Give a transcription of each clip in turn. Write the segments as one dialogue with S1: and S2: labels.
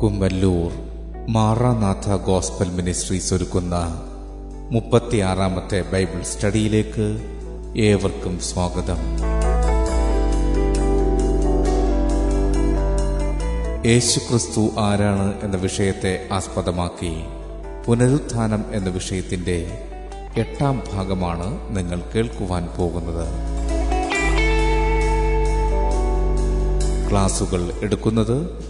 S1: Kummallur Maranatha gospel ministries ഒരുക്കുന്ന മുപ്പത്തിയാറാമത്തെ Bible സ്റ്റഡിയിലേക്ക് ഏവർക്കും സ്വാഗതം. യേശുക്രിസ്തു ആരാണ് എന്ന വിഷയത്തെ ആസ്പദമാക്കി പുനരുത്ഥാനം എന്ന വിഷയത്തിന്റെ എട്ടാം ഭാഗമാണ് നിങ്ങൾ കേൾക്കുവാൻ പോകുന്നത്. ക്ലാസുകൾ എടുക്കുന്നത്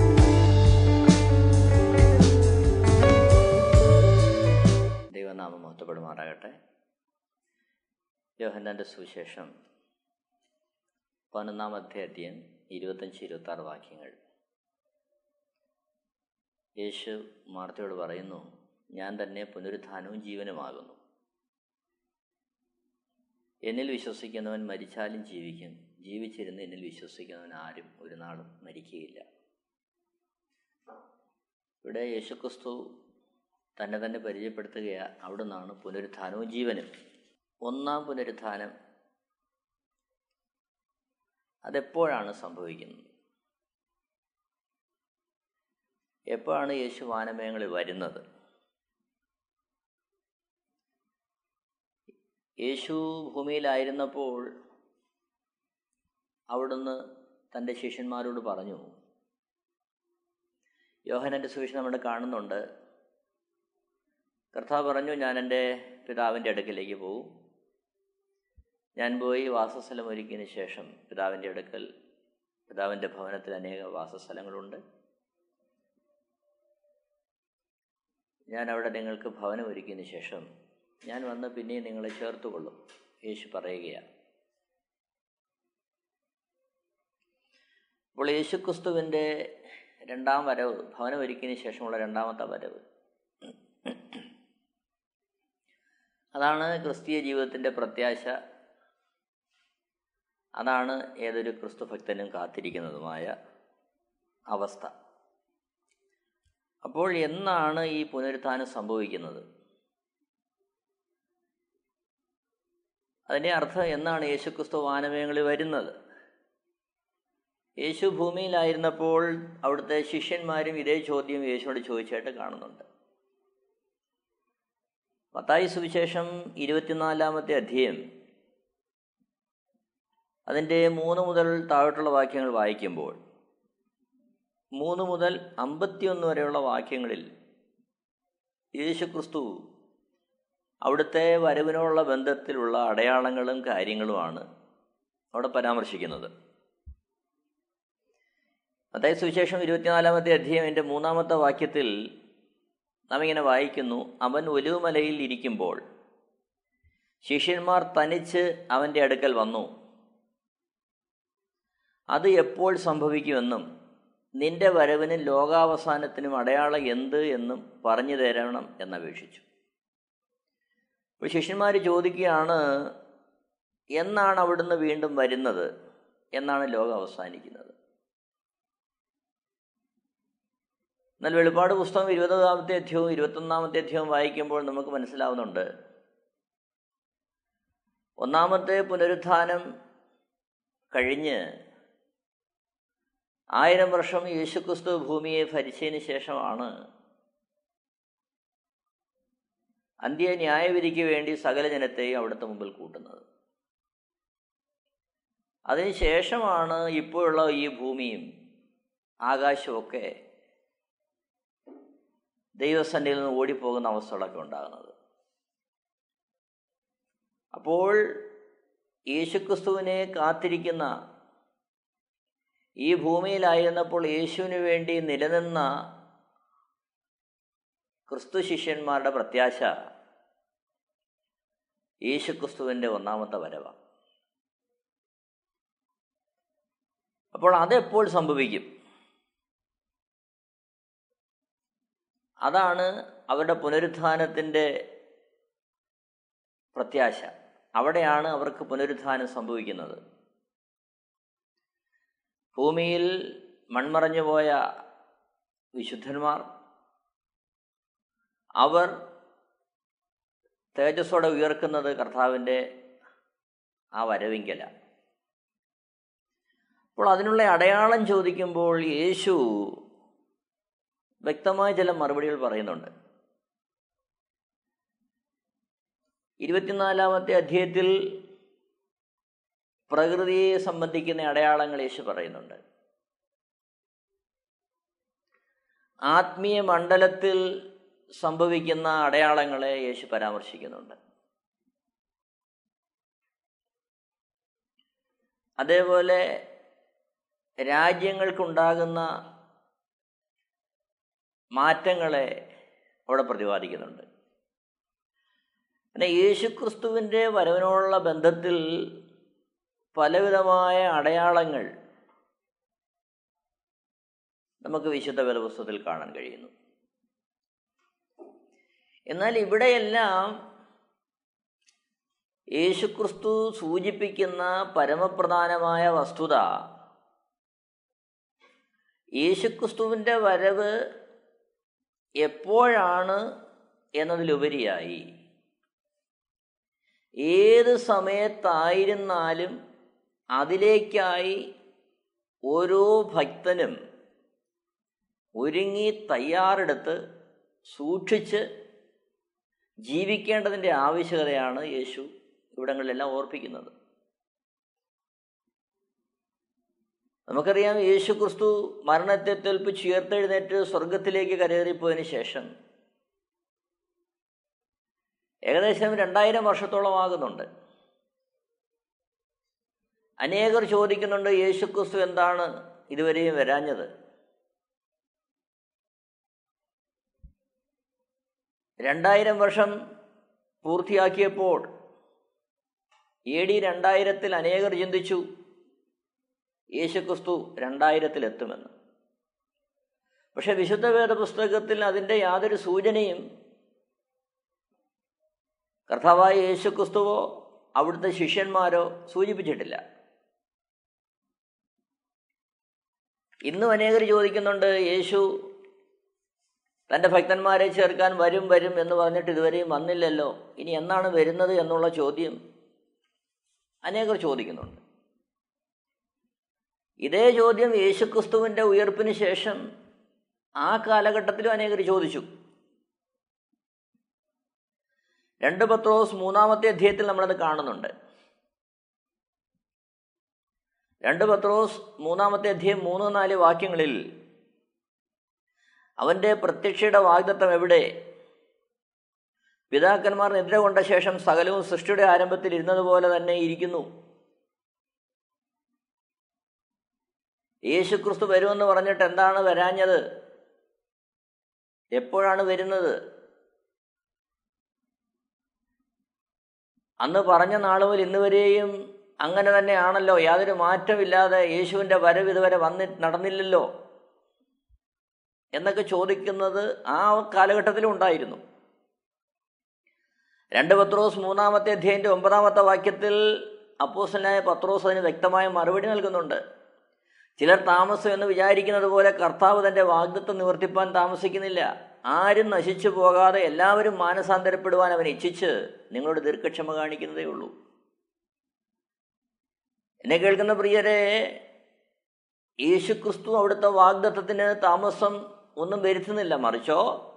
S2: മഹത്വപ്പെടുമാറാകട്ടെ. യോഹന്നാന്റെ സുവിശേഷം പതിനൊന്നാം അധ്യായം ഇരുപത്തഞ്ച് ഇരുപത്തി ആറ് വാക്യങ്ങൾ. യേശു മാർത്തയോട് പറയുന്നു ഞാൻ തന്നെ പുനരുദ്ധാനവും ജീവനുമാകുന്നു. എന്നിൽ വിശ്വസിക്കുന്നവൻ മരിച്ചാലും ജീവിക്കും. ജീവിച്ചിരുന്ന് എന്നിൽ വിശ്വസിക്കുന്നവൻ ആരും ഒരു നാളും മരിക്കുകയില്ല. ഇവിടെ യേശുക്രിസ്തു തന്നെ തന്നെ പരിചയപ്പെടുത്തുകയാണ് അവിടെ നിന്നാണ് പുനരുത്ഥാനവും ജീവനും ഒന്നാം പുനരുത്ഥാനം അതെപ്പോഴാണ് സംഭവിക്കുന്നത്? എപ്പോഴാണ് യേശു വാനമയങ്ങളിൽ വരുന്നത്? യേശു ഭൂമിയിലായിരുന്നപ്പോൾ അവിടുന്ന് തന്റെ ശിഷ്യന്മാരോട് പറഞ്ഞു യോഹനന്റെ സുവിശേഷം നമ്മൾ കാണുന്നുണ്ട് കർത്താവ് പറഞ്ഞു ഞാൻ എന്റെ പിതാവിന്റെ അടുക്കലേക്ക് പോകും ഞാൻ പോയി വാസസ്ഥലം ഒരുക്കിയതിന് ശേഷം പിതാവിന്റെ അടുക്കൽ പിതാവിന്റെ ഭവനത്തിൽ അനേക വാസസ്ഥലങ്ങളുണ്ട്. ഞാൻ അവിടെ നിങ്ങൾക്ക് ഭവനം ഒരുക്കിയതിന് ശേഷം ഞാൻ വന്ന് പിന്നെയും നിങ്ങളെ ചേർത്തുകൊള്ളും യേശു പറയുകയാണ്. അപ്പോൾ യേശുക്രിസ്തുവിന്റെ രണ്ടാം വരവ് ഭവനം ഒരുക്കിയതിന് ശേഷമുള്ള രണ്ടാമത്തെ വരവ് അതാണ് ക്രിസ്തീയ ജീവിതത്തിന്റെ പ്രത്യാശ. അതാണ് ഏതൊരു ക്രിസ്തു ഭക്തനും കാത്തിരിക്കുന്നതുമായ അവസ്ഥ. അപ്പോൾ എന്നാണ് ഈ പുനരുത്ഥാനം സംഭവിക്കുന്നത്? അതിന്റെ അർത്ഥം എന്നാണ് യേശുക്രിസ്തു വാനമയങ്ങളിൽ വരുന്നത്? യേശു ഭൂമിയിലായിരുന്നപ്പോൾ അവിടുത്തെ ശിഷ്യന്മാരും ഇതേ ചോദ്യം യേശുവോട് ചോദിച്ചായിട്ട് കാണുന്നുണ്ട്. മത്തായി സുവിശേഷം ഇരുപത്തിനാലാമത്തെ അധ്യയം. അതിന്റെ മൂന്ന് മുതൽ താഴോട്ടുള്ള വാക്യങ്ങൾ വായിക്കുമ്പോൾ മൂന്ന് മുതൽ അമ്പത്തിയൊന്ന് വരെയുള്ള വാക്യങ്ങളിൽ യേശുക്രിസ്തു അവിടുത്തെ വരവിനോടുള്ള ബന്ധത്തിലുള്ള അടയാളങ്ങളും കാര്യങ്ങളുമാണ് അവിടെ പരാമർശിക്കുന്നത്. അതായത് സുവിശേഷം ഇരുപത്തിനാലാമത്തെ അധ്യയം എന്റെ മൂന്നാമത്തെ വാക്യത്തിൽ നാം ഇങ്ങനെ വായിക്കുന്നു അവൻ ഒലുമലയിൽ ഇരിക്കുമ്പോൾ. ശിഷ്യന്മാർ തനിച്ച് അവന്റെ അടുക്കൽ വന്നു. അത് എപ്പോൾ സംഭവിക്കുമെന്നും നിന്റെ വരവിനും ലോകാവസാനത്തിനും അടയാളം എന്ത് എന്നും പറഞ്ഞു തരണം എന്നപേക്ഷിച്ചു. അപ്പോൾ ശിഷ്യന്മാർ ചോദിക്കുകയാണ് എന്നാണ് അവിടുന്ന് വീണ്ടും വരുന്നത്? എന്നാണ് ലോകം അവസാനിക്കുന്നത്. എന്നാൽ വെളിപ്പാട് പുസ്തകം ഇരുപതാമത്തെ അധ്യയവും ഇരുപത്തൊന്നാമത്തെ അധ്യയവും വായിക്കുമ്പോൾ നമുക്ക് മനസ്സിലാവുന്നുണ്ട്. ഒന്നാമത്തെ പുനരുത്ഥാനം കഴിഞ്ഞ് ആയിരം വർഷം യേശുക്രിസ്തു ഭൂമിയെ ഭരിച്ചതിന് ശേഷമാണ് അന്ത്യ ന്യായവിധിക്ക് വേണ്ടി സകല ജനത്തെയും അവിടുത്തെ മുമ്പിൽ കൂട്ടുന്നത്. അതിനുശേഷമാണ് ഇപ്പോഴുള്ള ഈ ഭൂമിയും ആകാശമൊക്കെ ദൈവസന്നിധിയിൽ നിന്ന് ഓടിപ്പോകുന്ന അവസ്ഥകളൊക്കെ ഉണ്ടാകുന്നത്. അപ്പോൾ യേശുക്രിസ്തുവിനെ കാത്തിരിക്കുന്ന ഈ ഭൂമിയിലായിരുന്നപ്പോൾ യേശുവിന് വേണ്ടി നിലനിന്ന ക്രിസ്തു ശിഷ്യന്മാരുടെ പ്രത്യാശ യേശുക്രിസ്തുവിന്റെ ഒന്നാമത്തെ വരവാണ്. അപ്പോൾ അതെപ്പോൾ സംഭവിക്കും? അതാണ് അവരുടെ പുനരുത്ഥാനത്തിന്റെ പ്രത്യാശ. അവിടെയാണ് അവർക്ക് പുനരുത്ഥാനം സംഭവിക്കുന്നത്. ഭൂമിയിൽ മൺമറഞ്ഞു പോയ വിശുദ്ധന്മാർ അവർ തേജസ്സോടെ ഉയർക്കുന്നത് കർത്താവിന്റെ ആ വരവിങ്കല. അപ്പോൾ അതിനുള്ള അടയാളം ചോദിക്കുമ്പോൾ യേശു വ്യക്തമായ ചില മറുപടികൾ പറയുന്നുണ്ട്. ഇരുപത്തിനാലാമത്തെ അധ്യായത്തിൽ പ്രകൃതിയെ സംബന്ധിക്കുന്ന അടയാളങ്ങൾ യേശു പറയുന്നുണ്ട്. ആത്മീയ മണ്ഡലത്തിൽ സംഭവിക്കുന്ന അടയാളങ്ങളെ യേശു പരാമർശിക്കുന്നുണ്ട്. അതേപോലെ രാജ്യങ്ങൾക്കുണ്ടാകുന്ന മാറ്റങ്ങളെ അവിടെ പ്രതിപാദിക്കുന്നുണ്ട്. പിന്നെ യേശുക്രിസ്തുവിന്റെ വരവിനോടുള്ള ബന്ധത്തിൽ പലവിധമായ അടയാളങ്ങൾ നമുക്ക് വിശുദ്ധ വേദപുസ്തകത്തിൽ കാണാൻ കഴിയുന്നു. എന്നാൽ ഇവിടെയെല്ലാം യേശുക്രിസ്തു സൂചിപ്പിക്കുന്ന പരമപ്രധാനമായ വസ്തുത യേശുക്രിസ്തുവിന്റെ വരവ് എപ്പോഴാണ് എന്നതിലുപരിയായി. ഏത് സമയത്തായിരുന്നാലും അതിലേക്കായി ഓരോ ഭക്തനും ഒരുങ്ങി തയ്യാറെടുത്ത് സൂക്ഷിച്ച് ജീവിക്കേണ്ടതിന്റെ ആവശ്യകതയാണ് യേശു ഇവിടങ്ങളിലെല്ലാം ഓർപ്പിക്കുന്നത്. നമുക്കറിയാം യേശു ക്രിസ്തു മരണത്തെ തോൽപ്പിച്ച് ഉയർത്തെഴുന്നേറ്റ് സ്വർഗത്തിലേക്ക് കരേറിപ്പോയതിന് ശേഷം ഏകദേശം രണ്ടായിരം വർഷത്തോളം ആകുന്നുണ്ട്. അനേകർ ചോദിക്കുന്നുണ്ട് യേശു ക്രിസ്തു എന്താണ് ഇതുവരെയും വരാഞ്ഞത്? രണ്ടായിരം വർഷം പൂർത്തിയാക്കിയപ്പോൾ എ ഡി രണ്ടായിരത്തിൽ അനേകർ ചിന്തിച്ചു യേശുക്രിസ്തു രണ്ടായിരത്തിലെത്തുമെന്ന്. പക്ഷെ വിശുദ്ധ വേദ പുസ്തകത്തിൽ അതിന്റെ യാതൊരു സൂചനയും കർത്താവായ യേശുക്രിസ്തുവോ അവിടുത്തെ ശിഷ്യന്മാരോ സൂചിപ്പിച്ചിട്ടില്ല. ഇന്നും അനേകർ ചോദിക്കുന്നുണ്ട് യേശു തന്റെ ഭക്തന്മാരെ ചേർക്കാൻ വരും വരും എന്ന് പറഞ്ഞിട്ട് ഇതുവരെയും വന്നില്ലല്ലോ. ഇനി എന്നാണ് വരുന്നത് എന്നുള്ള ചോദ്യം? അനേകർ ചോദിക്കുന്നുണ്ട്. ഇതേ ചോദ്യം യേശുക്രിസ്തുവിന്റെ ഉയർപ്പിന് ശേഷം ആ കാലഘട്ടത്തിലും അനേകർ ചോദിച്ചു. രണ്ട് പത്രോസ് മൂന്നാമത്തെ അധ്യായത്തിൽ നമ്മളത് കാണുന്നുണ്ട്. രണ്ട് പത്രോസ് മൂന്നാമത്തെ അധ്യായം മൂന്ന് നാല് വാക്യങ്ങളിൽ അവന്റെ പ്രത്യക്ഷയുടെ വാഗ്ദത്വം എവിടെ? പിതാക്കന്മാർ നിദ്ര കൊണ്ട ശേഷം സകലവും സൃഷ്ടിയുടെ ആരംഭത്തിൽ ഇരുന്നതുപോലെ തന്നെ ഇരിക്കുന്നു. യേശുക്രിസ്തു വരുമെന്ന് പറഞ്ഞിട്ട് എന്താണ് വരാഞ്ഞത്? എപ്പോഴാണ് വരുന്നത്? അന്ന് പറഞ്ഞ നാൾ മുതൽ ഇന്ന് വരെയും അങ്ങനെ തന്നെയാണല്ലോ. യാതൊരു മാറ്റമില്ലാതെ യേശുവിന്റെ വരവ് ഇതുവരെ വന്നി നടന്നില്ലല്ലോ. എന്നൊക്കെ ചോദിക്കുന്നത് ആ കാലഘട്ടത്തിലും ഉണ്ടായിരുന്നു. രണ്ട് പത്രോസ് മൂന്നാമത്തെ അധ്യായന്റെ ഒമ്പതാമത്തെ വാക്യത്തിൽ അപ്പോസനായ പത്രോസ് അതിന് വ്യക്തമായ മറുപടി നൽകുന്നുണ്ട്. ചിലർ താമസം എന്ന് വിചാരിക്കുന്നത് പോലെ കർത്താവ് തന്റെ വാഗ്ദത്വം നിവർത്തിപ്പാൻ താമസിക്കുന്നില്ല. ആരും നശിച്ചു പോകാതെ എല്ലാവരും മാനസാന്തരപ്പെടുവാൻ അവൻ ഇച്ഛിച്ച് നിങ്ങളോട് ദീർഘക്ഷമ കാണിക്കുന്നതേ ഉള്ളൂ. എന്നെ കേൾക്കുന്ന പ്രിയരെ യേശുക്രിസ്തു അവിടുത്തെ വാഗ്ദത്വത്തിന് താമസം ഒന്നും വരുത്തുന്നില്ല. മറിച്ചോ?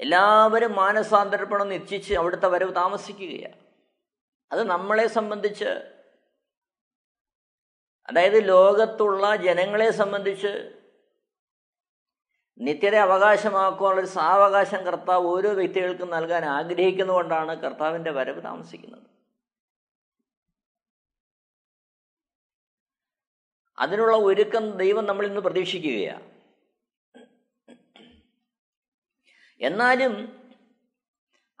S2: എല്ലാവരും മാനസാന്തരപ്പെടണം നിശ്ചയിച്ച് അവിടുത്തെ വരവ് താമസിക്കുകയാണ്. അത് നമ്മളെ സംബന്ധിച്ച് അതായത് ലോകത്തുള്ള ജനങ്ങളെ സംബന്ധിച്ച് നിത്യരെ അവകാശമാക്കുവാനുള്ള സാവകാശം കർത്താവ് ഓരോ വ്യക്തികൾക്കും നൽകാൻ ആഗ്രഹിക്കുന്നതുകൊണ്ടാണ് കർത്താവിന്റെ വരവ് താമസിക്കുന്നത്. അതിനുള്ള ഒരുക്കം ദൈവം നമ്മൾ ഇന്ന് പ്രതീക്ഷിക്കുകയാണ് എന്നാലും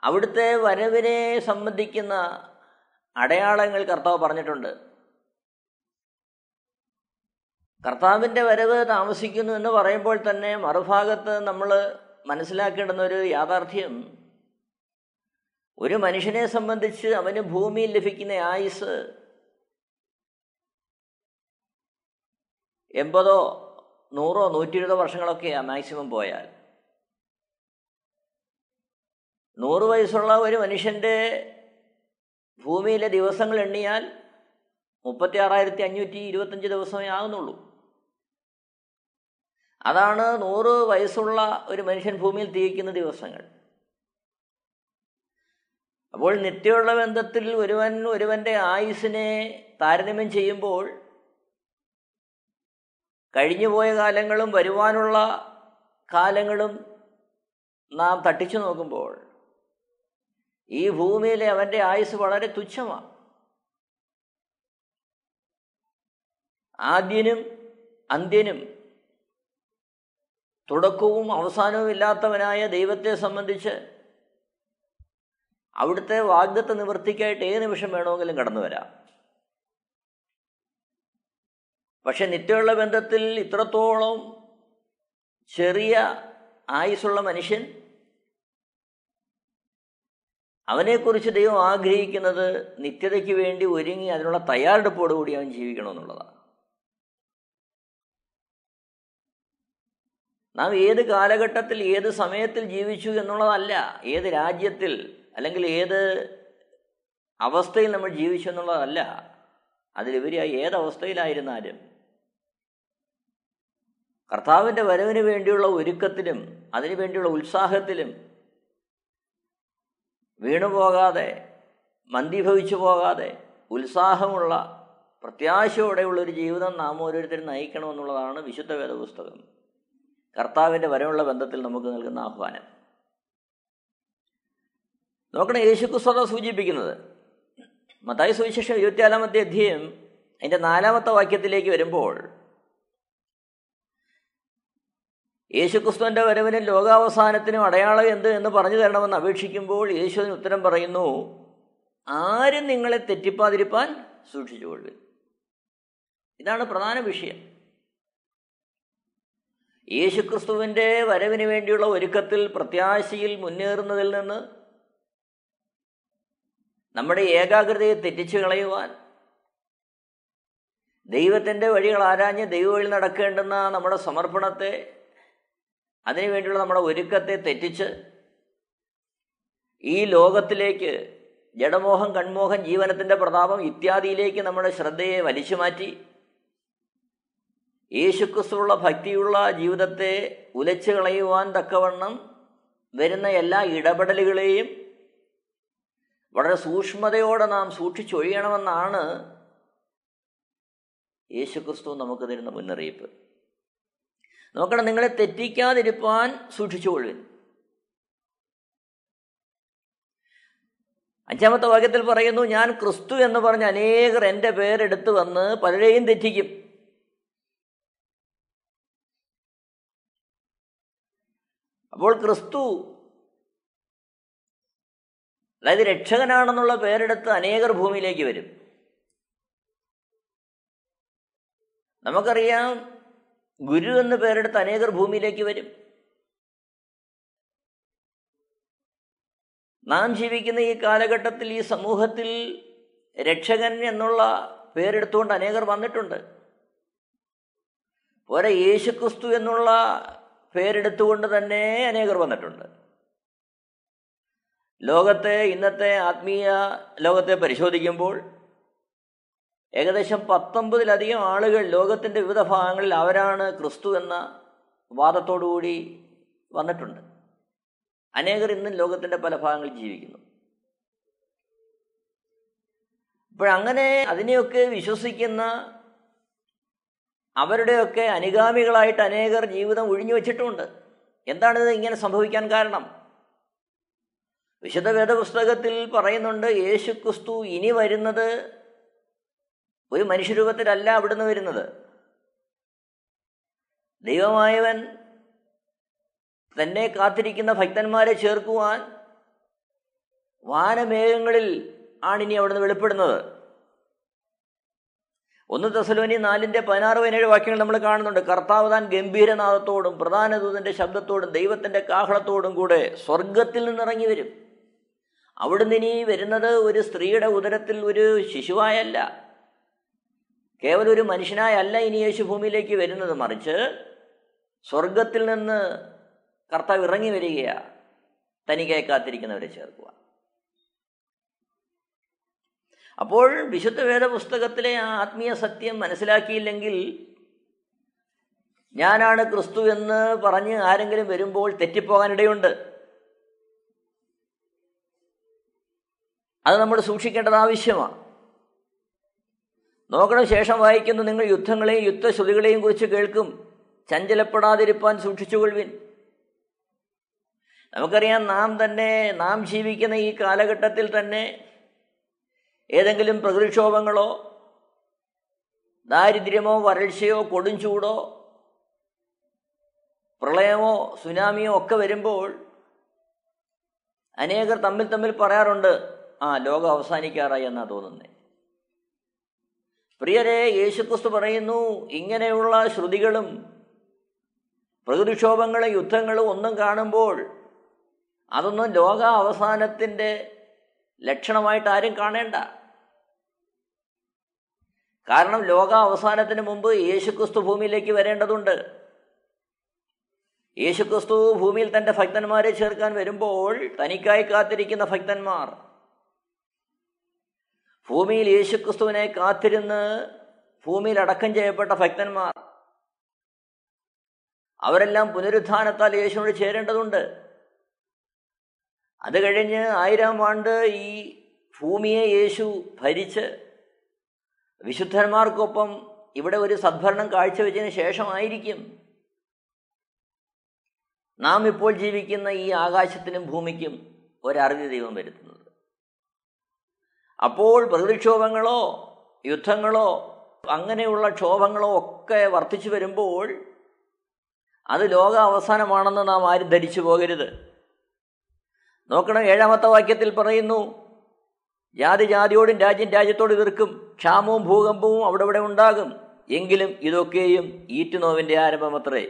S2: അവിടുത്തെ വരവിനെ സംബന്ധിക്കുന്ന അടയാളങ്ങൾ കർത്താവ് പറഞ്ഞിട്ടുണ്ട്. കർത്താവിന്റെ വരവ് താമസിക്കുന്നു എന്ന് പറയുമ്പോൾ തന്നെ മറുഭാഗത്ത് നമ്മൾ മനസ്സിലാക്കേണ്ടുന്ന ഒരു യാഥാർത്ഥ്യം. ഒരു മനുഷ്യനെ സംബന്ധിച്ച് അവന് ഭൂമിയിൽ ലഭിക്കുന്ന ആയുസ് എൺപതോ നൂറോ നൂറ്റി ഇരുപതോ വർഷങ്ങളൊക്കെയാണ് മാക്സിമം പോയാൽ. നൂറ് വയസ്സുള്ള ഒരു മനുഷ്യന്റെ ഭൂമിയിലെ ദിവസങ്ങൾ എണ്ണിയാൽ മുപ്പത്തി ആറായിരത്തി അഞ്ഞൂറ്റി ഇരുപത്തഞ്ച് ദിവസമേ ആകുന്നുള്ളൂ. അതാണ് നൂറ് വയസ്സുള്ള ഒരു മനുഷ്യൻ ഭൂമിയിൽ തികയ്ക്കുന്ന ദിവസങ്ങൾ. അപ്പോൾ നിത്യമുള്ള ബന്ധത്തിൽ ഒരുവൻ ഒരുവന്റെ ആയുസിനെ താരതമ്യം ചെയ്യുമ്പോൾ കഴിഞ്ഞുപോയ കാലങ്ങളും വരുവാനുള്ള കാലങ്ങളും നാം തട്ടിച്ചു നോക്കുമ്പോൾ ഈ ഭൂമിയിലെ അവന്റെ ആയുസ് വളരെ തുച്ഛമാണ്. ആദ്യനും അന്ത്യനും തുടക്കവും അവസാനവും ഇല്ലാത്തവനായ ദൈവത്തെ സംബന്ധിച്ച് അവിടുത്തെ വാഗ്ദത്തെ നിവൃത്തിക്കായിട്ട് ഏത് നിമിഷം വേണമെങ്കിലും കടന്നു വരാം. പക്ഷെ നിത്യമുള്ള ബന്ധത്തിൽ ഇത്രത്തോളം ചെറിയ ആയുസ്സുള്ള മനുഷ്യൻ അവനെക്കുറിച്ച് ദൈവം ആഗ്രഹിക്കുന്നത് നിത്യതയ്ക്ക് വേണ്ടി ഒരുങ്ങി അതിനുള്ള തയ്യാറെടുപ്പോടുകൂടി അവൻ ജീവിക്കണമെന്നുള്ളതാണ്. നാം ഏത് കാലഘട്ടത്തിൽ ഏത് സമയത്തിൽ ജീവിച്ചു എന്നുള്ളതല്ല. ഏത് രാജ്യത്തിൽ അല്ലെങ്കിൽ ഏത് അവസ്ഥയിൽ നമ്മൾ ജീവിച്ചു എന്നുള്ളതല്ല. അതിലുപരിയായി ഏതവസ്ഥയിലായിരുന്നാലും കർത്താവിന്റെ വരവിന് വേണ്ടിയുള്ള ഒരുക്കത്തിലും അതിനു വേണ്ടിയുള്ള ഉത്സാഹത്തിലും വീണുപോകാതെ മന്ദീഭവിച്ചു പോകാതെ ഉത്സാഹമുള്ള പ്രത്യാശയോടെയുള്ള ഒരു ജീവിതം നാം ഓരോരുത്തരും നയിക്കണമെന്നുള്ളതാണ് വിശുദ്ധ വേദപുസ്തകം. കർത്താവിന്റെ വരവുള്ള ബന്ധത്തിൽ നമുക്ക് നൽകുന്ന ആഹ്വാനം. നോക്കണം യേശുക്രിസ്തുത സൂചിപ്പിക്കുന്നത് മത്തായി സുവിശേഷം ഇരുപത്തിനാലാമത്തെ അധ്യയം അതിന്റെ നാലാമത്തെ വാക്യത്തിലേക്ക് വരുമ്പോൾ യേശുക്രിസ്തുവിന്റെ വരവിനും ലോകാവസാനത്തിനും അടയാളം എന്ത് എന്ന് പറഞ്ഞു തരണമെന്ന് അപേക്ഷിക്കുമ്പോൾ യേശുവിന് ഉത്തരം പറയുന്നു ആരും നിങ്ങളെ തെറ്റിപ്പാതിരിപ്പാൻ സൂക്ഷിച്ചുകൊള്ളു ഇതാണ് പ്രധാന വിഷയം. യേശുക്രിസ്തുവിന്റെ വരവിന് വേണ്ടിയുള്ള ഒരുക്കത്തിൽ പ്രത്യാശയിൽ മുന്നേറുന്നതിൽ നിന്ന് നമ്മുടെ ഏകാഗ്രതയെ തെറ്റിച്ചു കളയുവാൻ ദൈവത്തിന്റെ വഴികൾ ആരാഞ്ഞ് ദൈവവഴി നടക്കേണ്ടുന്ന നമ്മുടെ സമർപ്പണത്തെ അതിനുവേണ്ടിയുള്ള നമ്മുടെ ഒരുക്കത്തെ തെറ്റിച്ച് ഈ ലോകത്തിലേക്ക് ജഡമോഹം കൺമോഹം ജീവനത്തിന്റെ പ്രതാപം ഇത്യാദിയിലേക്ക് നമ്മുടെ ശ്രദ്ധയെ വലിച്ചു മാറ്റി യേശുക്രിസ്തുള്ള ഭക്തിയുള്ള ജീവിതത്തെ ഉലച്ചു കളയുവാൻ തക്കവണ്ണം വരുന്ന എല്ലാ ഇടപെടലുകളെയും വളരെ സൂക്ഷ്മതയോടെ നാം സൂക്ഷിച്ചൊഴിയണമെന്നാണ് യേശുക്രിസ്തു നമുക്ക് തരുന്ന മുന്നറിയിപ്പ്. നോക്കണം നിങ്ങളെ തെറ്റിക്കാതിരിപ്പാൻ സൂക്ഷിച്ചുകൊള്ളുവിൻ അഞ്ചാമത്തെ വാക്യത്തിൽ പറയുന്നു ഞാൻ ക്രിസ്തു എന്ന് പറഞ്ഞ് അനേകർ എന്റെ പേരെടുത്ത് വന്ന് പലരെയും തെറ്റിക്കും. അപ്പോൾ ക്രിസ്തു അതായത് രക്ഷകനാണെന്നുള്ള പേരെടുത്ത് അനേകർ ഭൂമിയിലേക്ക് വരും. നമുക്കറിയാം ഗുരു എന്ന് പേരെടുത്ത് അനേകർ ഭൂമിയിലേക്ക് വരും. നാം ജീവിക്കുന്ന ഈ കാലഘട്ടത്തിൽ ഈ സമൂഹത്തിൽ രക്ഷകൻ എന്നുള്ള പേരെടുത്തുകൊണ്ട് അനേകർ വന്നിട്ടുണ്ട്. പോരെ യേശുക്രിസ്തു എന്നുള്ള പേരെടുത്തുകൊണ്ട് തന്നെ അനേകർ വന്നിട്ടുണ്ട്. ലോകത്തെ ഇന്നത്തെ ആത്മീയ ലോകത്തെ പരിശോധിക്കുമ്പോൾ ഏകദേശം പത്തൊമ്പതിലധികം ആളുകൾ ലോകത്തിന്റെ വിവിധ ഭാഗങ്ങളിൽ അവരാണ് ക്രിസ്തു എന്ന വാദത്തോടുകൂടി വന്നിട്ടുണ്ട്. അനേകർ ഇന്നും ലോകത്തിന്റെ പല ഭാഗങ്ങളിൽ ജീവിക്കുന്നു. അപ്പോഴങ്ങനെ അതിനെയൊക്കെ വിശ്വസിക്കുന്ന അവരുടെയൊക്കെ അനുഗാമികളായിട്ട് അനേകർ ജീവിതം ഒഴിഞ്ഞു വച്ചിട്ടുമുണ്ട് എന്താണിത് ഇങ്ങനെ സംഭവിക്കാൻ കാരണം? വിശുദ്ധ വേദപുസ്തകത്തിൽ പറയുന്നുണ്ട് യേശു ക്രിസ്തു ഇനി വരുന്നത് ഒരു മനുഷ്യരൂപത്തിലല്ല അവിടുന്ന് വരുന്നത്. ദൈവമായവൻ തന്നെ കാത്തിരിക്കുന്ന ഭക്തന്മാരെ ചേർക്കുവാൻ വാനമേഘങ്ങളിൽ ആണിനി അവിടുന്ന് വെളിപ്പെടുന്നത്. ഒന്ന് തെസലോനി നാലിന്റെ പതിനാറ് പതിനേഴ് വാക്യങ്ങൾ നമ്മൾ കാണുന്നുണ്ട്. കർത്താവ് താൻ ഗംഭീരനാഥത്തോടും പ്രധാന ദൂതന്റെ ശബ്ദത്തോടും ദൈവത്തിന്റെ കാഹളത്തോടും കൂടെ സ്വർഗത്തിൽ നിന്നിറങ്ങി വരും. അവിടുന്ന് ഇനി വരുന്നത് ഒരു സ്ത്രീയുടെ ഉദരത്തിൽ ഒരു ശിശുവായല്ല. കേവലം ഒരു മനുഷ്യനായല്ല ഇനി യേശു ഭൂമിയിലേക്ക് വരുന്നത്. മറിച്ച് സ്വർഗത്തിൽ നിന്ന് കർത്താവ് ഇറങ്ങി വരികയാണ് തനിക്കായി കാത്തിരിക്കുന്നവരെ ചേർക്കുക. അപ്പോൾ വിശുദ്ധ വേദപുസ്തകത്തിലെ ആ ആത്മീയ സത്യം മനസ്സിലാക്കിയില്ലെങ്കിൽ ഞാനാണ് ക്രിസ്തു എന്ന് പറഞ്ഞ് ആരെങ്കിലും വരുമ്പോൾ തെറ്റിപ്പോകാനിടയുണ്ട് അത് നമ്മൾ സൂക്ഷിക്കേണ്ടത് ആവശ്യമാണ്. നോക്കണം ശേഷം വായിക്കുന്ന നിങ്ങൾ യുദ്ധങ്ങളെയും യുദ്ധശ്രുതികളെയും കുറിച്ച് കേൾക്കും. ചഞ്ചലപ്പെടാതിരിപ്പാൻ സൂക്ഷിച്ചുകൊള്ളുവിൻ. നമുക്കറിയാം നാം തന്നെ നാം ജീവിക്കുന്ന ഈ കാലഘട്ടത്തിൽ തന്നെ ഏതെങ്കിലും പ്രകൃതിക്ഷോഭങ്ങളോ ദാരിദ്ര്യമോ വരൾച്ചയോ കൊടുംചൂടോ പ്രളയമോ സുനാമിയോ ഒക്കെ വരുമ്പോൾ അനേകർ തമ്മിൽ തമ്മിൽ പറയാറുണ്ട് ആ ലോകം അവസാനിക്കാറായി എന്നാ തോന്നുന്നത് പ്രിയരെ യേശുക്രിസ്തു പറയുന്നു ഇങ്ങനെയുള്ള ശ്രുതികളും പ്രകൃതിക്ഷോഭങ്ങളും യുദ്ധങ്ങളും ഒന്നും കാണുമ്പോൾ അതൊന്നും ലോക അവസാനത്തിന്റെ ലക്ഷണമായിട്ട് ആരും കാണേണ്ട. കാരണം ലോക അവസാനത്തിന് മുമ്പ് യേശുക്രിസ്തു ഭൂമിയിലേക്ക് വരേണ്ടതുണ്ട്. യേശുക്രിസ്തു ഭൂമിയിൽ തന്റെ ഭക്തന്മാരെ ചേർക്കാൻ വരുമ്പോൾ തനിക്കായി കാത്തിരിക്കുന്ന ഭക്തന്മാർ. ഭൂമിയിൽ യേശുക്രിസ്തുവിനെ കാത്തിരുന്ന് ഭൂമിയിൽ അടക്കം ചെയ്യപ്പെട്ട ഭക്തന്മാർ. അവരെല്ലാം പുനരുത്ഥാനത്താൽ യേശുവിനോട് ചേരേണ്ടതുണ്ട്. അത് കഴിഞ്ഞ് ആയിരം ആണ്ട് ഈ ഭൂമിയെ യേശു ഭരിച്ച് വിശുദ്ധന്മാർക്കൊപ്പം ഇവിടെ ഒരു സദ്ഭരണം കാഴ്ചവെച്ചതിന് ശേഷമായിരിക്കും. നാം ഇപ്പോൾ ജീവിക്കുന്ന ഈ ആകാശത്തിനും ഭൂമിക്കും ഒരറിവ് ദൈവം വരുത്തുന്നത്. അപ്പോൾ പ്രകൃതിക്ഷോഭങ്ങളോ യുദ്ധങ്ങളോ അങ്ങനെയുള്ള ക്ഷോഭങ്ങളോ ഒക്കെ വർദ്ധിച്ചു വരുമ്പോൾ അത് ലോക അവസാനമാണെന്ന് നാം ആരും ധരിച്ചു പോകരുത്. നോക്കണം ഏഴാമത്തെ വാക്യത്തിൽ പറയുന്നു ജാതി ജാതിയോടും രാജ്യം രാജ്യത്തോട് എതിർക്കും. ക്ഷാമവും ഭൂകമ്പവും അവിടെ ഇവിടെ ഉണ്ടാകും. എങ്കിലും ഇതൊക്കെയും ഈറ്റുനോവിന്റെ ആരംഭമത്രേ.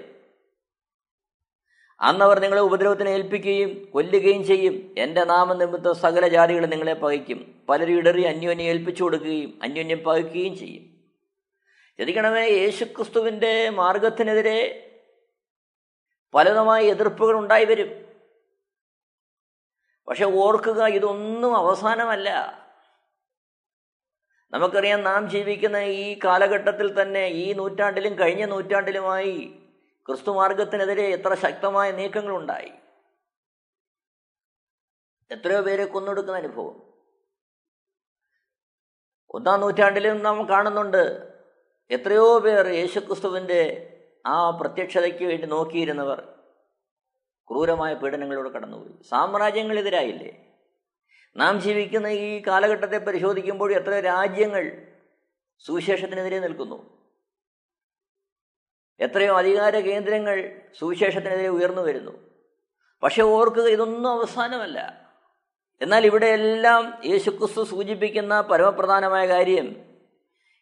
S2: അന്നവർ നിങ്ങളെ ഉപദ്രവത്തിന് ഏൽപ്പിക്കുകയും കൊല്ലുകയും ചെയ്യും. എന്റെ നാമനിമിത്തം സകല ജാതികളും നിങ്ങളെ പകയ്ക്കും. പലരും ഇടറി അന്യോന്യം ഏൽപ്പിച്ചു കൊടുക്കുകയും അന്യോന്യം പകയ്ക്കുകയും ചെയ്യും. ചതിക്കണമേ യേശുക്രിസ്തുവിന്റെ മാർഗത്തിനെതിരെ പലതുമായ എതിർപ്പുകൾ ഉണ്ടായി വരും. പക്ഷെ ഓർക്കുക ഇതൊന്നും അവസാനമല്ല. നമുക്കറിയാം നാം ജീവിക്കുന്ന ഈ കാലഘട്ടത്തിൽ തന്നെ ഈ നൂറ്റാണ്ടിലും കഴിഞ്ഞ നൂറ്റാണ്ടിലുമായി ക്രിസ്തുമാർഗത്തിനെതിരെ എത്ര ശക്തമായ നീക്കങ്ങളുണ്ടായി. എത്രയോ പേരെ കൊന്നൊടുക്കുന്ന അനുഭവം. ഒന്നാം നൂറ്റാണ്ടിലും നാം കാണുന്നുണ്ട് എത്രയോ പേർ യേശുക്രിസ്തുവിന്റെ ആ പ്രത്യക്ഷതയ്ക്ക് വേണ്ടി നോക്കിയിരുന്നവർ. ക്രൂരമായ പീഡനങ്ങളിലൂടെ കടന്നുപോയി. സാമ്രാജ്യങ്ങളെതിരായില്ലേ? നാം ജീവിക്കുന്ന ഈ കാലഘട്ടത്തെ പരിശോധിക്കുമ്പോൾ എത്ര രാജ്യങ്ങൾ സുവിശേഷത്തിനെതിരെ നിൽക്കുന്നു? എത്രയോ അധികാര കേന്ദ്രങ്ങൾ സുവിശേഷത്തിനെതിരെ ഉയർന്നു വരുന്നു. പക്ഷെ ഓർക്കുക ഇതൊന്നും അവസാനമല്ല. എന്നാൽ ഇവിടെയെല്ലാം യേശുക്രിസ്തു സൂചിപ്പിക്കുന്ന പരമപ്രധാനമായ കാര്യം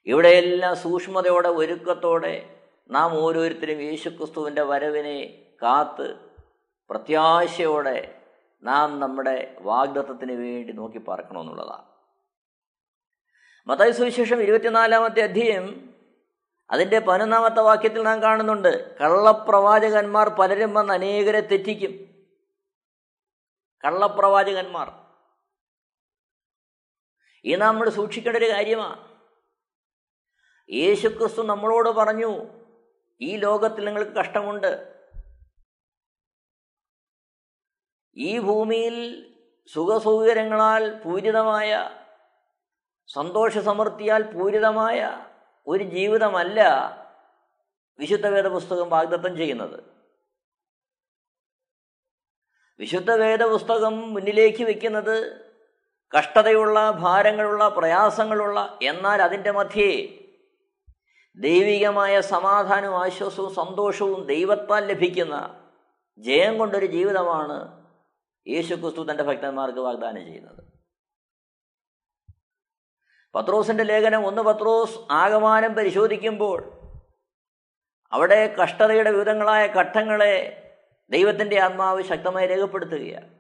S2: ഇവിടെയെല്ലാം സൂക്ഷ്മതയോടെ ഒരുക്കത്തോടെ നാം ഓരോരുത്തരും യേശുക്രിസ്തുവിന്റെ വരവിനെ കാത്ത് പ്രത്യാശയോടെ നാം നമ്മുടെ വാഗ്ദത്വത്തിന് വേണ്ടി നോക്കി പാർക്കണമെന്നുള്ളതാണ്. മതായ സുവിശേഷം ഇരുപത്തിനാലാമത്തെ അധ്യയം അതിന്റെ പതിനൊന്നാമത്തെ വാക്യത്തിൽ നാം കാണുന്നുണ്ട് കള്ളപ്രവാചകന്മാർ പലരും വന്ന് അനേകരെ തെറ്റിക്കും. കള്ളപ്രവാചകന്മാർ. ഈ നമ്മൾ സൂക്ഷിക്കേണ്ട ഒരു കാര്യമാണ്. യേശുക്രിസ്തു നമ്മളോട് പറഞ്ഞു ഈ ലോകത്തിൽ നിങ്ങൾക്ക് കഷ്ടമുണ്ട് ഈ ഭൂമിയിൽ സുഖസൗകര്യങ്ങളാൽ പൂരിതമായ സന്തോഷ സമൃദ്ധിയാൽ പൂരിതമായ ഒരു ജീവിതമല്ല വിശുദ്ധ വേദ പുസ്തകം വാഗ്ദത്തം ചെയ്യുന്നത്. വിശുദ്ധ വേദ പുസ്തകം മുന്നിലേക്ക് വെക്കുന്നത് കഷ്ടതയുള്ള ഭാരങ്ങളുള്ള പ്രയാസങ്ങളുള്ള എന്നാൽ അതിന്റെ മധ്യേ ദൈവികമായ സമാധാനവും ആശ്വാസവും സന്തോഷവും ദൈവത്താൽ ലഭിക്കുന്ന ജയം കൊണ്ടൊരു ജീവിതമാണ് യേശു ക്രിസ്തു തന്റെ ഭക്തന്മാർക്ക് വാഗ്ദാനം ചെയ്യുന്നത്. പത്രോസിന്റെ ലേഖനം ഒന്ന് പത്രോസ് ആകമാനം പരിശോധിക്കുമ്പോൾ അവിടെ കഷ്ടതയുടെ വിവിധങ്ങളായ ഘട്ടങ്ങളെ ദൈവത്തിന്റെ ആത്മാവ് ശക്തമായി രേഖപ്പെടുത്തുകയാണ്.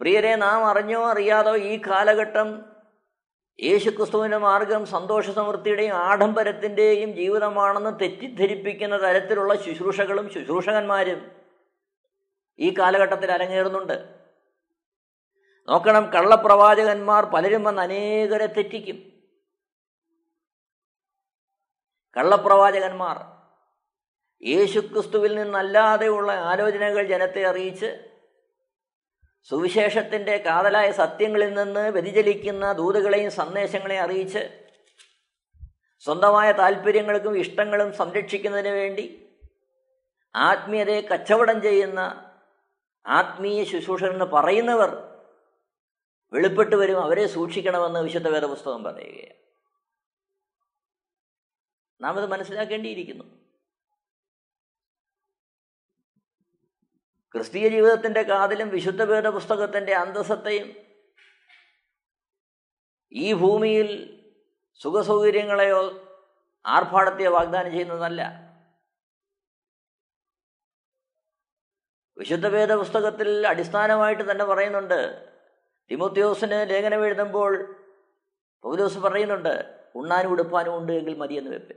S2: പ്രിയരെ നാം അറിഞ്ഞോ അറിയാതോ ഈ കാലഘട്ടം യേശുക്രിസ്തുവിന്റെ മാർഗം സന്തോഷ സമൃദ്ധിയുടെയും ആഡംബരത്തിന്റെയും ജീവിതമാണെന്ന് തെറ്റിദ്ധരിപ്പിക്കുന്ന തരത്തിലുള്ള ശുശ്രൂഷകളും ശുശ്രൂഷകന്മാരും ഈ കാലഘട്ടത്തിൽ അരങ്ങേറുന്നുണ്ട്. നോക്കണം കള്ളപ്രവാചകന്മാർ പലരും വന്ന് അനേകരെ തെറ്റിക്കും. കള്ളപ്രവാചകന്മാർ യേശുക്രിസ്തുവിൽ നിന്നല്ലാതെയുള്ള ആലോചനകൾ ജനത്തെ അറിയിച്ച് സുവിശേഷത്തിന്റെ കാതലായ സത്യങ്ങളിൽ നിന്ന് വ്യതിചലിക്കുന്ന ദൂതുകളെയും സന്ദേശങ്ങളെയും അറിയിച്ച് സ്വന്തമായ താല്പര്യങ്ങൾക്കും ഇഷ്ടങ്ങളും സംരക്ഷിക്കുന്നതിന് വേണ്ടി ആത്മീയതയെ കച്ചവടം ചെയ്യുന്ന ആത്മീയ ശുശ്രൂഷകരെന്ന് പറയുന്നവർ വെളിപ്പെട്ട് വരും അവരെ സൂക്ഷിക്കണമെന്ന് വിശുദ്ധ വേദപുസ്തകം പറയുകയാണ്. നാം അത് മനസ്സിലാക്കേണ്ടിയിരിക്കുന്നു. ക്രിസ്തീയ ജീവിതത്തിന്റെ കാതിലും വിശുദ്ധ വേദ പുസ്തകത്തിന്റെ അന്തസ്സത്തെയും ഈ ഭൂമിയിൽ സുഖസൗകര്യങ്ങളെയോ ആർഭാടത്തെയോ വാഗ്ദാനം ചെയ്യുന്നതല്ല. വിശുദ്ധ വേദ പുസ്തകത്തിൽ അടിസ്ഥാനമായിട്ട് തന്നെ പറയുന്നുണ്ട്. തിമോത്യോസിന് ലേഖനം എഴുതുമ്പോൾ പൗലോസ് പറയുന്നുണ്ട് ഉണ്ണാനും ഉടുപ്പാനും ഉണ്ട് എങ്കിൽ മതിയെന്ന് വെപ്പ്.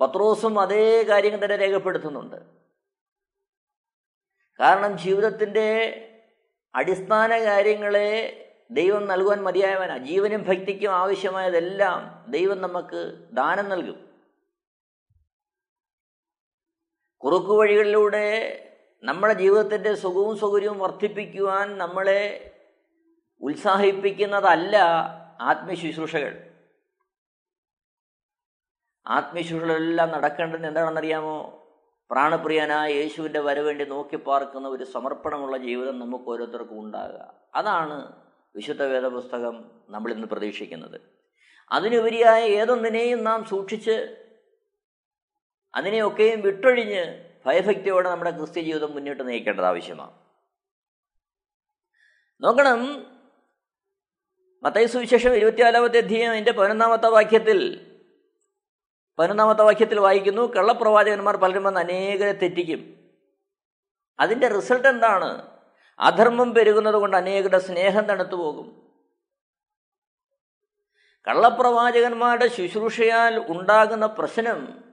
S2: പത്രോസും അതേ കാര്യം തന്നെ രേഖപ്പെടുത്തുന്നുണ്ട്. കാരണം ജീവിതത്തിന്റെ അടിസ്ഥാന കാര്യങ്ങളെ ദൈവം നൽകുവാൻ മതിയായവനാണ് ജീവനും ഭക്തിക്കും ആവശ്യമായതെല്ലാം ദൈവം നമുക്ക് ദാനം നൽകും. കുറുക്കു വഴികളിലൂടെ നമ്മുടെ ജീവിതത്തിന്റെ സുഖവും സൗകര്യവും വർദ്ധിപ്പിക്കുവാൻ നമ്മളെ ഉത്സാഹിപ്പിക്കുന്നതല്ല ആത്മശുശ്രൂഷകൾ ആത്മശുശ്രൂഷകളെല്ലാം നടക്കേണ്ടത് എന്താണെന്നറിയാമോ? പ്രാണപ്രിയനായ യേശുവിന്റെ വരവേണ്ടി നോക്കി പാർക്കുന്ന ഒരു സമർപ്പണമുള്ള ജീവിതം നമുക്ക് ഓരോരുത്തർക്കും ഉണ്ടാകുക. അതാണ് വിശുദ്ധ വേദപുസ്തകം നമ്മളിന്ന് പ്രതീക്ഷിക്കുന്നത്. അതിനുപരിയായ ഏതൊന്നിനെയും നാം സൂക്ഷിച്ച് അതിനെയൊക്കെയും വിട്ടൊഴിഞ്ഞ് ഭയഭക്തിയോടെ നമ്മുടെ ക്രിസ്ത്യ ജീവിതം മുന്നോട്ട് നയിക്കേണ്ടത് ആവശ്യമാണ്. നോക്കണം. മത്തൈ സുവിശേഷം ഇരുപത്തിനാലാമത്തെ അധ്യയം അതിന്റെ പതിനൊന്നാമത്തെ വാക്യത്തിൽ പതിനൊന്നാമത്തെ വാക്യത്തിൽ വായിക്കുന്നു കള്ളപ്രവാചകന്മാർ പലരും വന്ന് അനേകരെ തെറ്റിക്കും. അതിന്റെ റിസൾട്ട് എന്താണ്? അധർമ്മം പെരുകുന്നത് കൊണ്ട് അനേകരുടെ സ്നേഹം തണുത്തു പോകും. കള്ളപ്രവാചകന്മാരുടെ ശുശ്രൂഷയാൽ ഉണ്ടാകുന്ന പ്രശ്നം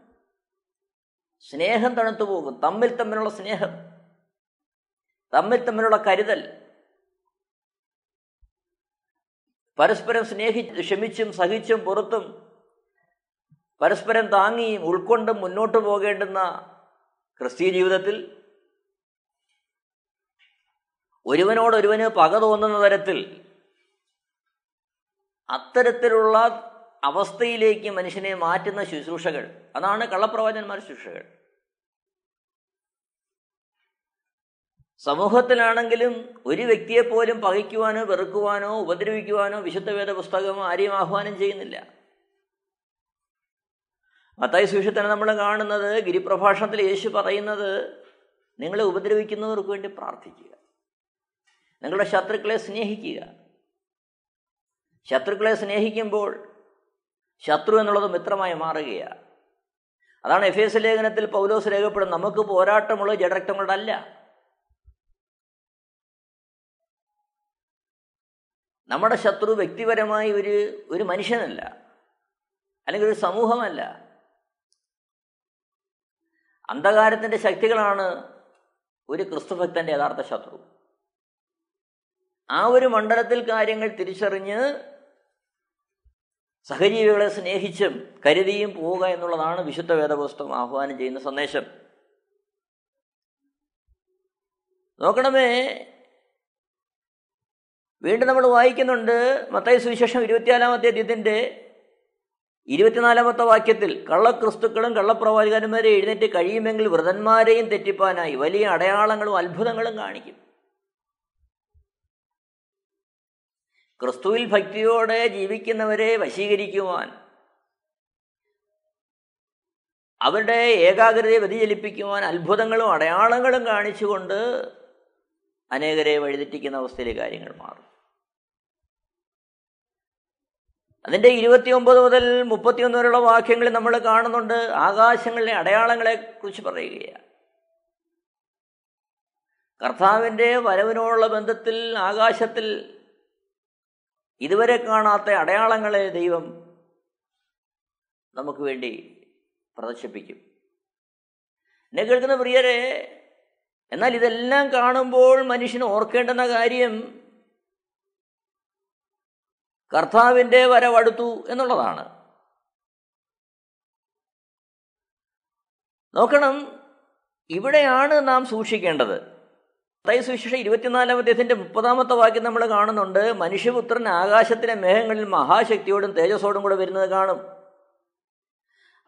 S2: സ്നേഹം തണുത്തു പോകും. തമ്മിൽ തമ്മിലുള്ള സ്നേഹം. തമ്മിൽ തമ്മിലുള്ള കരുതൽ. പരസ്പരം സ്നേഹിച്ച് ക്ഷമിച്ചും സഹിച്ചും പുറത്തും പരസ്പരം താങ്ങിയും ഉൾക്കൊണ്ടും മുന്നോട്ട് പോകേണ്ടുന്ന ക്രിസ്തീയ ജീവിതത്തിൽ ഒരുവനോടൊരുവന് പക തോന്നുന്ന തരത്തിൽ അത്തരത്തിലുള്ള അവസ്ഥയിലേക്ക് മനുഷ്യനെ മാറ്റുന്ന ശുശ്രൂഷകൾ. അതാണ് കള്ളപ്രവാചന്മാർ ശുശ്രൂഷകൾ. സമൂഹത്തിലാണെങ്കിലും ഒരു വ്യക്തിയെപ്പോലും പകയ്ക്കുവാനോ വെറുക്കുവാനോ ഉപദ്രവിക്കുവാനോ വിശുദ്ധ വേദ പുസ്തകം ആരെയും ആഹ്വാനം ചെയ്യുന്നില്ല. മത്തായി സുഷത്തിന് നമ്മൾ കാണുന്നത് ഗിരിപ്രഭാഷണത്തിൽ യേശു പറയുന്നത് നിങ്ങളെ ഉപദ്രവിക്കുന്നവർക്ക് വേണ്ടി പ്രാർത്ഥിക്കുക. നിങ്ങളുടെ ശത്രുക്കളെ സ്നേഹിക്കുക. ശത്രുക്കളെ സ്നേഹിക്കുമ്പോൾ ശത്രു എന്നുള്ളത് മിത്രമായി മാറുകയാണ്. അതാണ് എഫ് എസ് ലേഖനത്തിൽ പൗലോസ് രേഖപ്പെടും നമുക്ക് പോരാട്ടമുള്ള ജഡരക്തങ്ങളല്ല നമ്മുടെ ശത്രു വ്യക്തിപരമായി ഒരു ഒരു മനുഷ്യനല്ല. അല്ലെങ്കിൽ ഒരു സമൂഹമല്ല. അന്ധകാരത്തിന്റെ ശക്തികളാണ് ഒരു ക്രിസ്തുഭക്തന്റെ യഥാർത്ഥ ശത്രു. ആ ഒരു മണ്ഡലത്തിൽ കാര്യങ്ങൾ തിരിച്ചറിഞ്ഞ് സഹജീവികളെ സ്നേഹിച്ചും കരുതിയും പോവുക എന്നുള്ളതാണ് വിശുദ്ധ വേദപുസ്തകം ആഹ്വാനം ചെയ്യുന്ന സന്ദേശം. നോക്കണമേ വീണ്ടും നമ്മൾ വായിക്കുന്നുണ്ട് മത്തായി സുവിശേഷം ഇരുപത്തിനാലാമത്തെ അധ്യയത്തിന്റെ ഇരുപത്തിനാലാമത്തെ വാക്യത്തിൽ കള്ളക്രിസ്തുക്കളും കള്ളപ്രവാചകന്മാരെ എഴുന്നേറ്റ് കഴിയുമെങ്കിൽ വ്രതന്മാരെയും തെറ്റിപ്പാനായി വലിയ അടയാളങ്ങളും അത്ഭുതങ്ങളും കാണിക്കും. ക്രിസ്തുവിൽ ഭക്തിയോടെ ജീവിക്കുന്നവരെ വശീകരിക്കുവാൻ അവരുടെ ഏകാഗ്രതയെ വ്യതിചലിപ്പിക്കുവാൻ അത്ഭുതങ്ങളും അടയാളങ്ങളും കാണിച്ചുകൊണ്ട് അനേകരെ വഴിതെറ്റിക്കുന്ന അവസ്ഥയിലെ കാര്യങ്ങൾ മാറും. അതിന്റെ ഇരുപത്തിയൊമ്പത് മുതൽ മുപ്പത്തിയൊന്ന് വരെയുള്ള വാക്യങ്ങളിൽ നമ്മൾ കാണുന്നുണ്ട് ആകാശങ്ങളിലെ അടയാളങ്ങളെ കുറിച്ച് പറയുകയാണ്. കർത്താവിന്റെ വരവിനോടുള്ള ബന്ധത്തിൽ ആകാശത്തിൽ ഇതുവരെ കാണാത്ത അടയാളങ്ങളെ ദൈവം നമുക്ക് വേണ്ടി പ്രദർശിപ്പിക്കും. എന്നെ കേൾക്കുന്ന പ്രിയരെ എന്നാൽ ഇതെല്ലാം കാണുമ്പോൾ മനുഷ്യൻ ഓർക്കേണ്ടുന്ന കാര്യം കർത്താവിന്റെ വരവടുത്തു എന്നുള്ളതാണ്. നോക്കണം ഇവിടെയാണ് നാം സൂക്ഷിക്കേണ്ടത്. സുവിശേഷം ഇരുപത്തിനാലാം അദ്ദേഹത്തിന്റെ മുപ്പതാമത്തെ വാക്യം നമ്മൾ കാണുന്നുണ്ട്. മനുഷ്യപുത്രൻ ആകാശത്തിലെ മേഘങ്ങളിൽ മഹാശക്തിയോടും തേജസ്സോടും കൂടെ വരുന്നത് കാണും.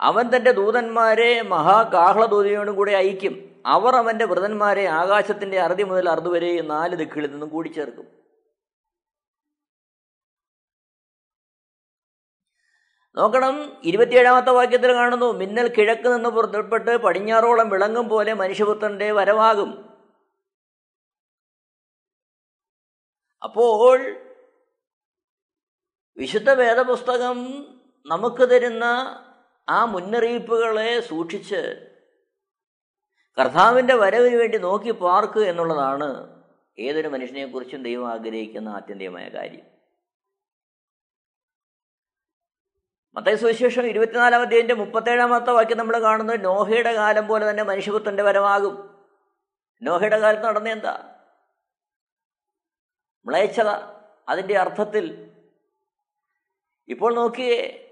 S2: അവൻ തന്റെ ദൂതന്മാരെ മഹാകാഹളദൂതിയോടും കൂടെ അയക്കും. അവർ അവന്റെ വൃതന്മാരെ ആകാശത്തിന്റെ അറുതി മുതൽ അറുതി വരെ നാല് ദിക്കുകളിൽ നിന്നും കൂടി ചേർക്കും നോക്കണം ഇരുപത്തിയേഴാമത്തെ വാക്യത്തിൽ കാണുന്നു? മിന്നൽ കിഴക്ക് നിന്ന് പുറത്തുപെട്ട് പടിഞ്ഞാറോളം വിളങ്ങും പോലെ മനുഷ്യപുത്രന്റെ വരവാകും. അപ്പോൾ വിശുദ്ധ വേദപുസ്തകം നമുക്ക് തരുന്ന ആ മുന്നറിയിപ്പുകളെ സൂക്ഷിച്ച് കർത്താവിന്റെ വരവിന് വേണ്ടി നോക്കി പാർക്കുക എന്നുള്ളതാണ് ഏതൊരു മനുഷ്യനെക്കുറിച്ചും ദൈവം ആഗ്രഹിക്കുന്ന ആത്യന്തികമായ കാര്യം. മത്തേ സുവിശേഷം ഇരുപത്തിനാലാം അധ്യായന്റെ മുപ്പത്തേഴാമത്തെ വാക്യം നമ്മൾ കാണുന്നത് നോഹയുടെ കാലം പോലെ തന്നെ മനുഷ്യപുത്രന്റെ വരവാകും. നോഹയുടെ കാലത്ത് നടന്ന എന്താ മ്ലേച്ഛത. അതിന്റെ അർത്ഥത്തിൽ ഇപ്പോൾ നോക്കിയേ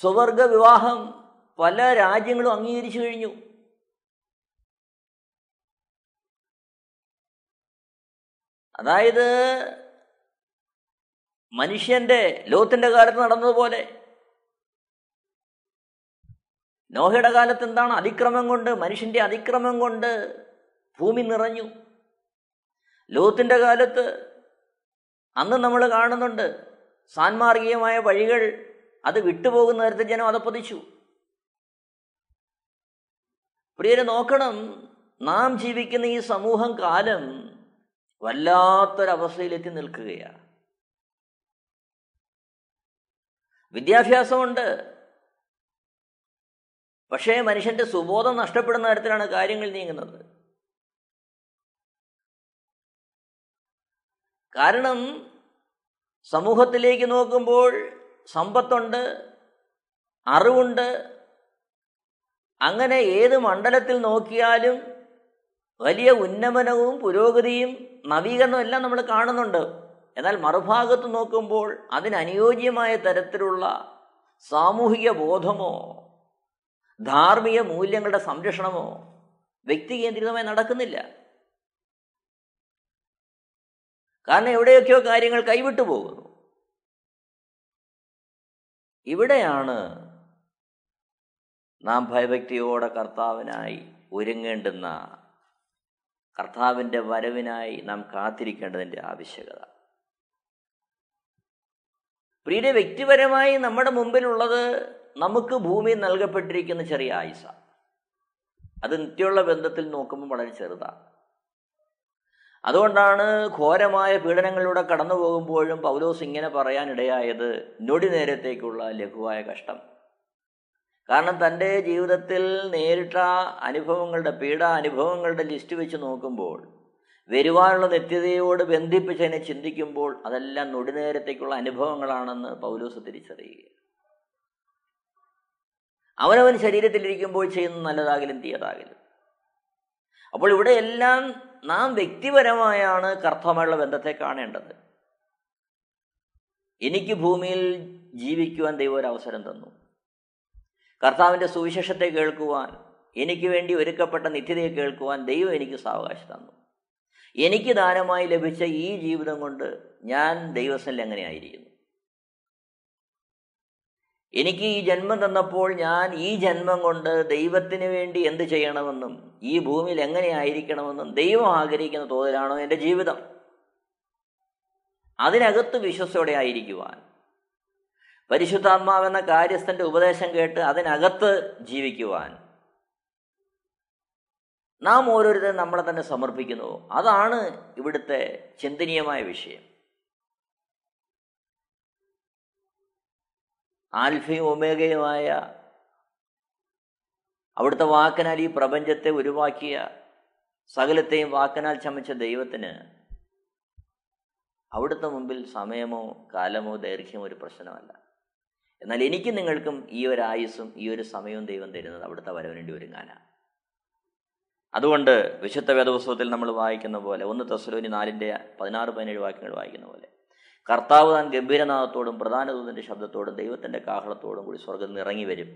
S2: സ്വവർഗ വിവാഹം പല രാജ്യങ്ങളും അംഗീകരിച്ചു കഴിഞ്ഞു. അതായത് മനുഷ്യന്റെ ലോത്തിന്റെ കാലത്ത് നടന്നതുപോലെ നോഹയുടെ കാലത്ത് എന്താണ് അതിക്രമം കൊണ്ട് മനുഷ്യന്റെ അതിക്രമം കൊണ്ട് ഭൂമി നിറഞ്ഞു. ലോത്തിന്റെ കാലത്ത് അന്ന് നമ്മൾ കാണുന്നുണ്ട് സാൻമാർഗീയമായ വഴികൾ അത് വിട്ടുപോകുന്ന തരത്തിൽ ജനം അതപ്പതിച്ചു പ്രിയരെ നോക്കണം നാം ജീവിക്കുന്ന ഈ സമൂഹം കാലം വല്ലാത്തൊരവസ്ഥയിലെത്തി നിൽക്കുകയാണ്. വിദ്യാഭ്യാസമുണ്ട്. പക്ഷേ മനുഷ്യന്റെ സുബോധം നഷ്ടപ്പെടുന്ന തരത്തിലാണ് കാര്യങ്ങൾ നീങ്ങുന്നത്. കാരണം സമൂഹത്തിലേക്ക് നോക്കുമ്പോൾ സമ്പത്തുണ്ട് അറിവുണ്ട്. അങ്ങനെ ഏത് മണ്ഡലത്തിൽ നോക്കിയാലും വലിയ ഉന്നമനവും പുരോഗതിയും നവീകരണവും എല്ലാം നമ്മൾ കാണുന്നുണ്ട്. എന്നാൽ മറുഭാഗത്ത് നോക്കുമ്പോൾ അതിനനുയോജ്യമായ തരത്തിലുള്ള സാമൂഹിക ബോധമോ ധാർമ്മിക മൂല്യങ്ങളുടെ സംരക്ഷണമോ വ്യക്തികേന്ദ്രിതമായി നടക്കുന്നില്ല. കാരണം എവിടെയൊക്കെയോ കാര്യങ്ങൾ കൈവിട്ടു പോകുന്നു. ഇവിടെയാണ് നാം ഭയഭക്തിയോടെ കർത്താവിനായി ഒരുങ്ങേണ്ടുന്ന കർത്താവിന്റെ വരവിനായി നാം കാത്തിരിക്കേണ്ടതിന്റെ ആവശ്യകത. പ്രിയ വ്യക്തിപരമായി നമ്മുടെ മുമ്പിലുള്ളത് നമുക്ക് ഭൂമി നൽകപ്പെട്ടിരിക്കുന്ന ചെറിയ ആയുസ അത് നിത്യമുള്ള ബന്ധത്തിൽ നോക്കുമ്പോൾ വളരെ ചെറുതാണ്. അതുകൊണ്ടാണ് ഘോരമായ പീഡനങ്ങളിലൂടെ കടന്നു പോകുമ്പോഴും പൗലോസ് ഇങ്ങനെ പറയാനിടയായത് നൊടി നേരത്തേക്കുള്ള ലഘുവായ കഷ്ടം. കാരണം തന്റെ ജീവിതത്തിൽ നേരിട്ട അനുഭവങ്ങളുടെ പീഡ അനുഭവങ്ങളുടെ ലിസ്റ്റ് വെച്ച് നോക്കുമ്പോൾ വരുവാനുള്ള നിത്യതയോട് ബന്ധിപ്പിച്ച് അതിനെ ചിന്തിക്കുമ്പോൾ അതെല്ലാം നൊടിനേരത്തേക്കുള്ള അനുഭവങ്ങളാണെന്ന് പൗലോസ് തിരിച്ചറിയുക അവനവൻ ശരീരത്തിലിരിക്കുമ്പോൾ ചെയ്യുന്ന നല്ലതാകിലും തീയതാകിലും. അപ്പോൾ ഇവിടെ എല്ലാം നാം വ്യക്തിപരമായാണ് കർത്താവുമായുള്ള ബന്ധത്തെ കാണേണ്ടത്. എനിക്ക് ഭൂമിയിൽ ജീവിക്കുവാൻ ദൈവം ഒരു അവസരം തന്നു. കർത്താവിന്റെ സുവിശേഷത്തെ കേൾക്കുവാൻ എനിക്ക് വേണ്ടി ഒരുക്കപ്പെട്ട നിത്യതയെ കേൾക്കുവാൻ ദൈവം എനിക്ക് സാവകാശം തന്നു. എനിക്ക് ദാനമായി ലഭിച്ച ഈ ജീവിതം കൊണ്ട് ഞാൻ ദൈവസ്ഥനിൽ എങ്ങനെയായിരിക്കുന്നു എനിക്ക് ഈ ജന്മം തന്നപ്പോൾ ഞാൻ ഈ ജന്മം കൊണ്ട് ദൈവത്തിന് വേണ്ടി എന്ത് ചെയ്യണമെന്നും ഈ ഭൂമിയിൽ എങ്ങനെയായിരിക്കണമെന്നും ദൈവം ആഗ്രഹിക്കുന്ന തോതിലാണോ എന്റെ ജീവിതം. അതിനകത്ത് വിശ്വസോടെ ആയിരിക്കുവാൻ. പരിശുദ്ധാത്മാവെന്ന കാര്യസ്ഥന്റെ ഉപദേശം കേട്ട് അതിനകത്ത് ജീവിക്കുവാൻ. നാം ഓരോരുത്തരും നമ്മളെ തന്നെ സമർപ്പിക്കുന്നു. അതാണ് ഇവിടുത്തെ ചിന്തനീയമായ വിഷയം. ആൽഫയും ഒമേഗയുമായ അവിടുത്തെ വാക്കിനാൽ ഈ പ്രപഞ്ചത്തെ ഉരുവാക്കിയ സകലത്തെയും വാക്കിനാൽ ചമച്ച ദൈവത്തിന് അവിടുത്തെ മുമ്പിൽ സമയമോ കാലമോ ദൈർഘ്യമോ ഒരു പ്രശ്നമല്ല. എന്നാൽ എനിക്ക് നിങ്ങൾക്കും ഈ ഒരു ആയുസ്സും ഈ ഒരു സമയവും ദൈവം തരുന്നത് അവിടുത്തെ വരവിനുവേണ്ടി ഒരുങ്ങാനാണ് അതുകൊണ്ട് വിശുദ്ധ വേദപുസ്തകത്തിൽ നമ്മൾ വായിക്കുന്ന പോലെ ഒന്ന് തസ്ലോനി നാലിന്റെ പതിനാറ് പതിനേഴ് വാക്യങ്ങൾ വായിക്കുന്ന പോലെ കർത്താവ് താൻ ഗംഭീരനാഥത്തോടും പ്രധാന ദൂതന്റെ ശബ്ദത്തോടും ദൈവത്തിന്റെ കാഹളത്തോടും കൂടി സ്വർഗം ഇറങ്ങി വരും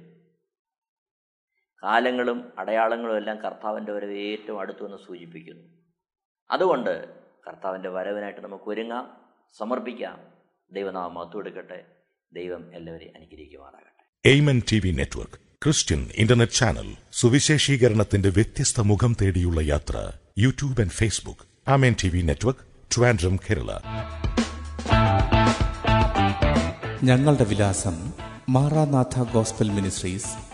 S2: കാലങ്ങളും അടയാളങ്ങളും എല്ലാം കർത്താവിന്റെ വരവ് ഏറ്റവും അടുത്തുവെന്ന് സൂചിപ്പിക്കുന്നു. അതുകൊണ്ട് കർത്താവിന്റെ വരവിനായിട്ട് നമുക്ക് ഒരുങ്ങാം സമർപ്പിക്കാം. ദൈവനാമം മഹത്വം ദൈവം എല്ലാവരെയും അനുഗ്രഹിക്കുമാറാകട്ടെ.
S3: Amen T V network Christian internet channel സുവിശേഷീകരണത്തിന്റെ വ്യത്യസ്ത മുഖം തേടിയുള്ള യാത്ര YouTube and Facebook Amen T V network Trivandrum Kerala.
S1: ഞങ്ങളുടെ വിലാസം Maranatha gospel ministries